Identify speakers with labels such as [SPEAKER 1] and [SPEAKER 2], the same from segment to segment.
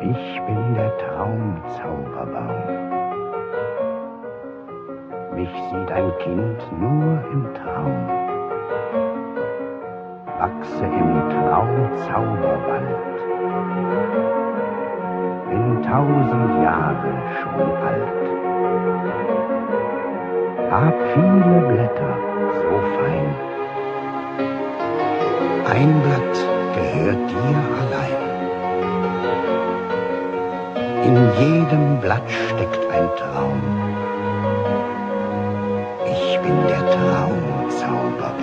[SPEAKER 1] Ich bin der Traumzauberbaum. Mich sieht ein Kind nur im Traum. Wachse im Traumzauberwald. Bin tausend Jahre schon alt. Hab viele Blätter, so fein. Ein Blatt gehört dir allein. In jedem Blatt steckt ein Traum. Ich bin der Traumzauberbaum.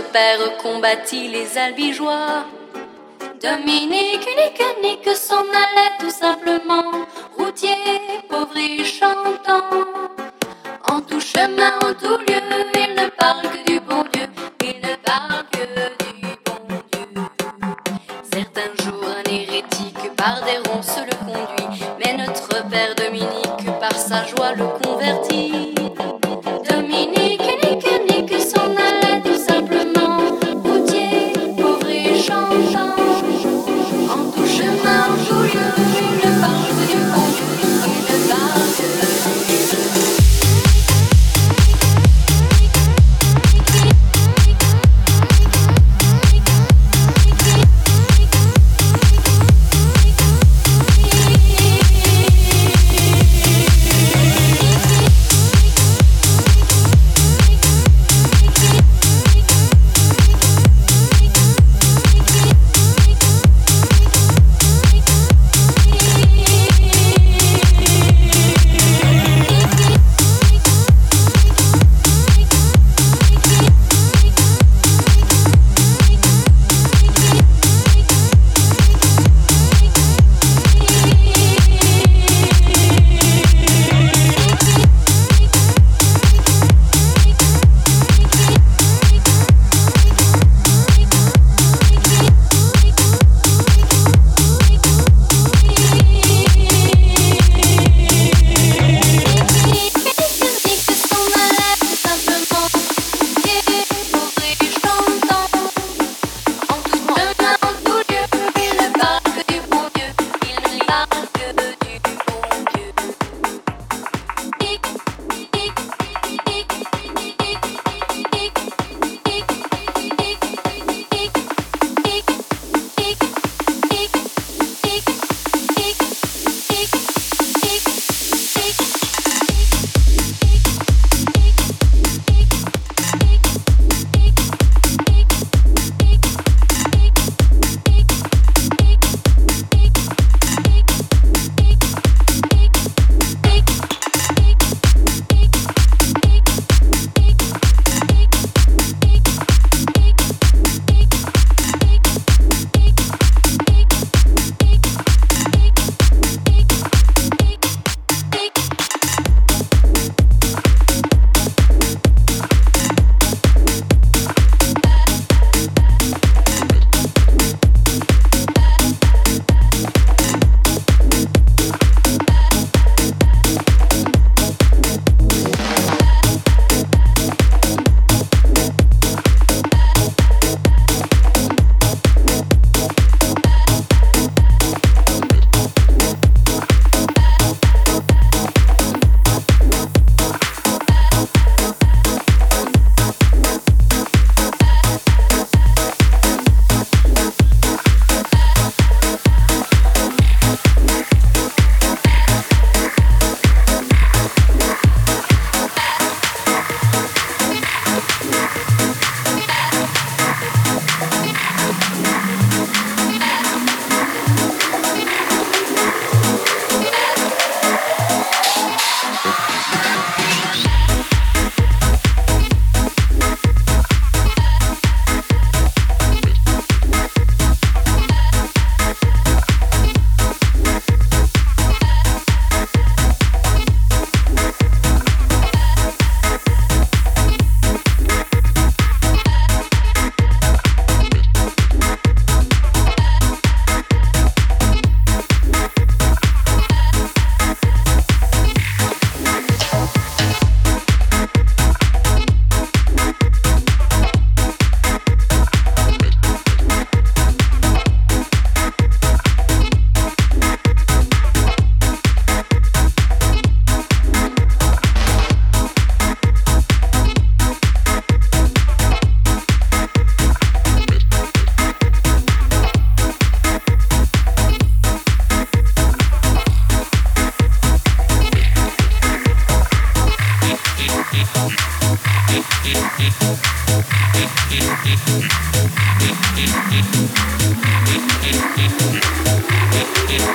[SPEAKER 2] Père, combattit les albigeois. Dominique, unique, unique, s'en allait tout simplement. Routier, pauvre et chantant. En tout chemin, en tout lieu, il ne parle que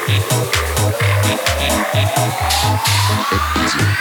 [SPEAKER 2] Thank you.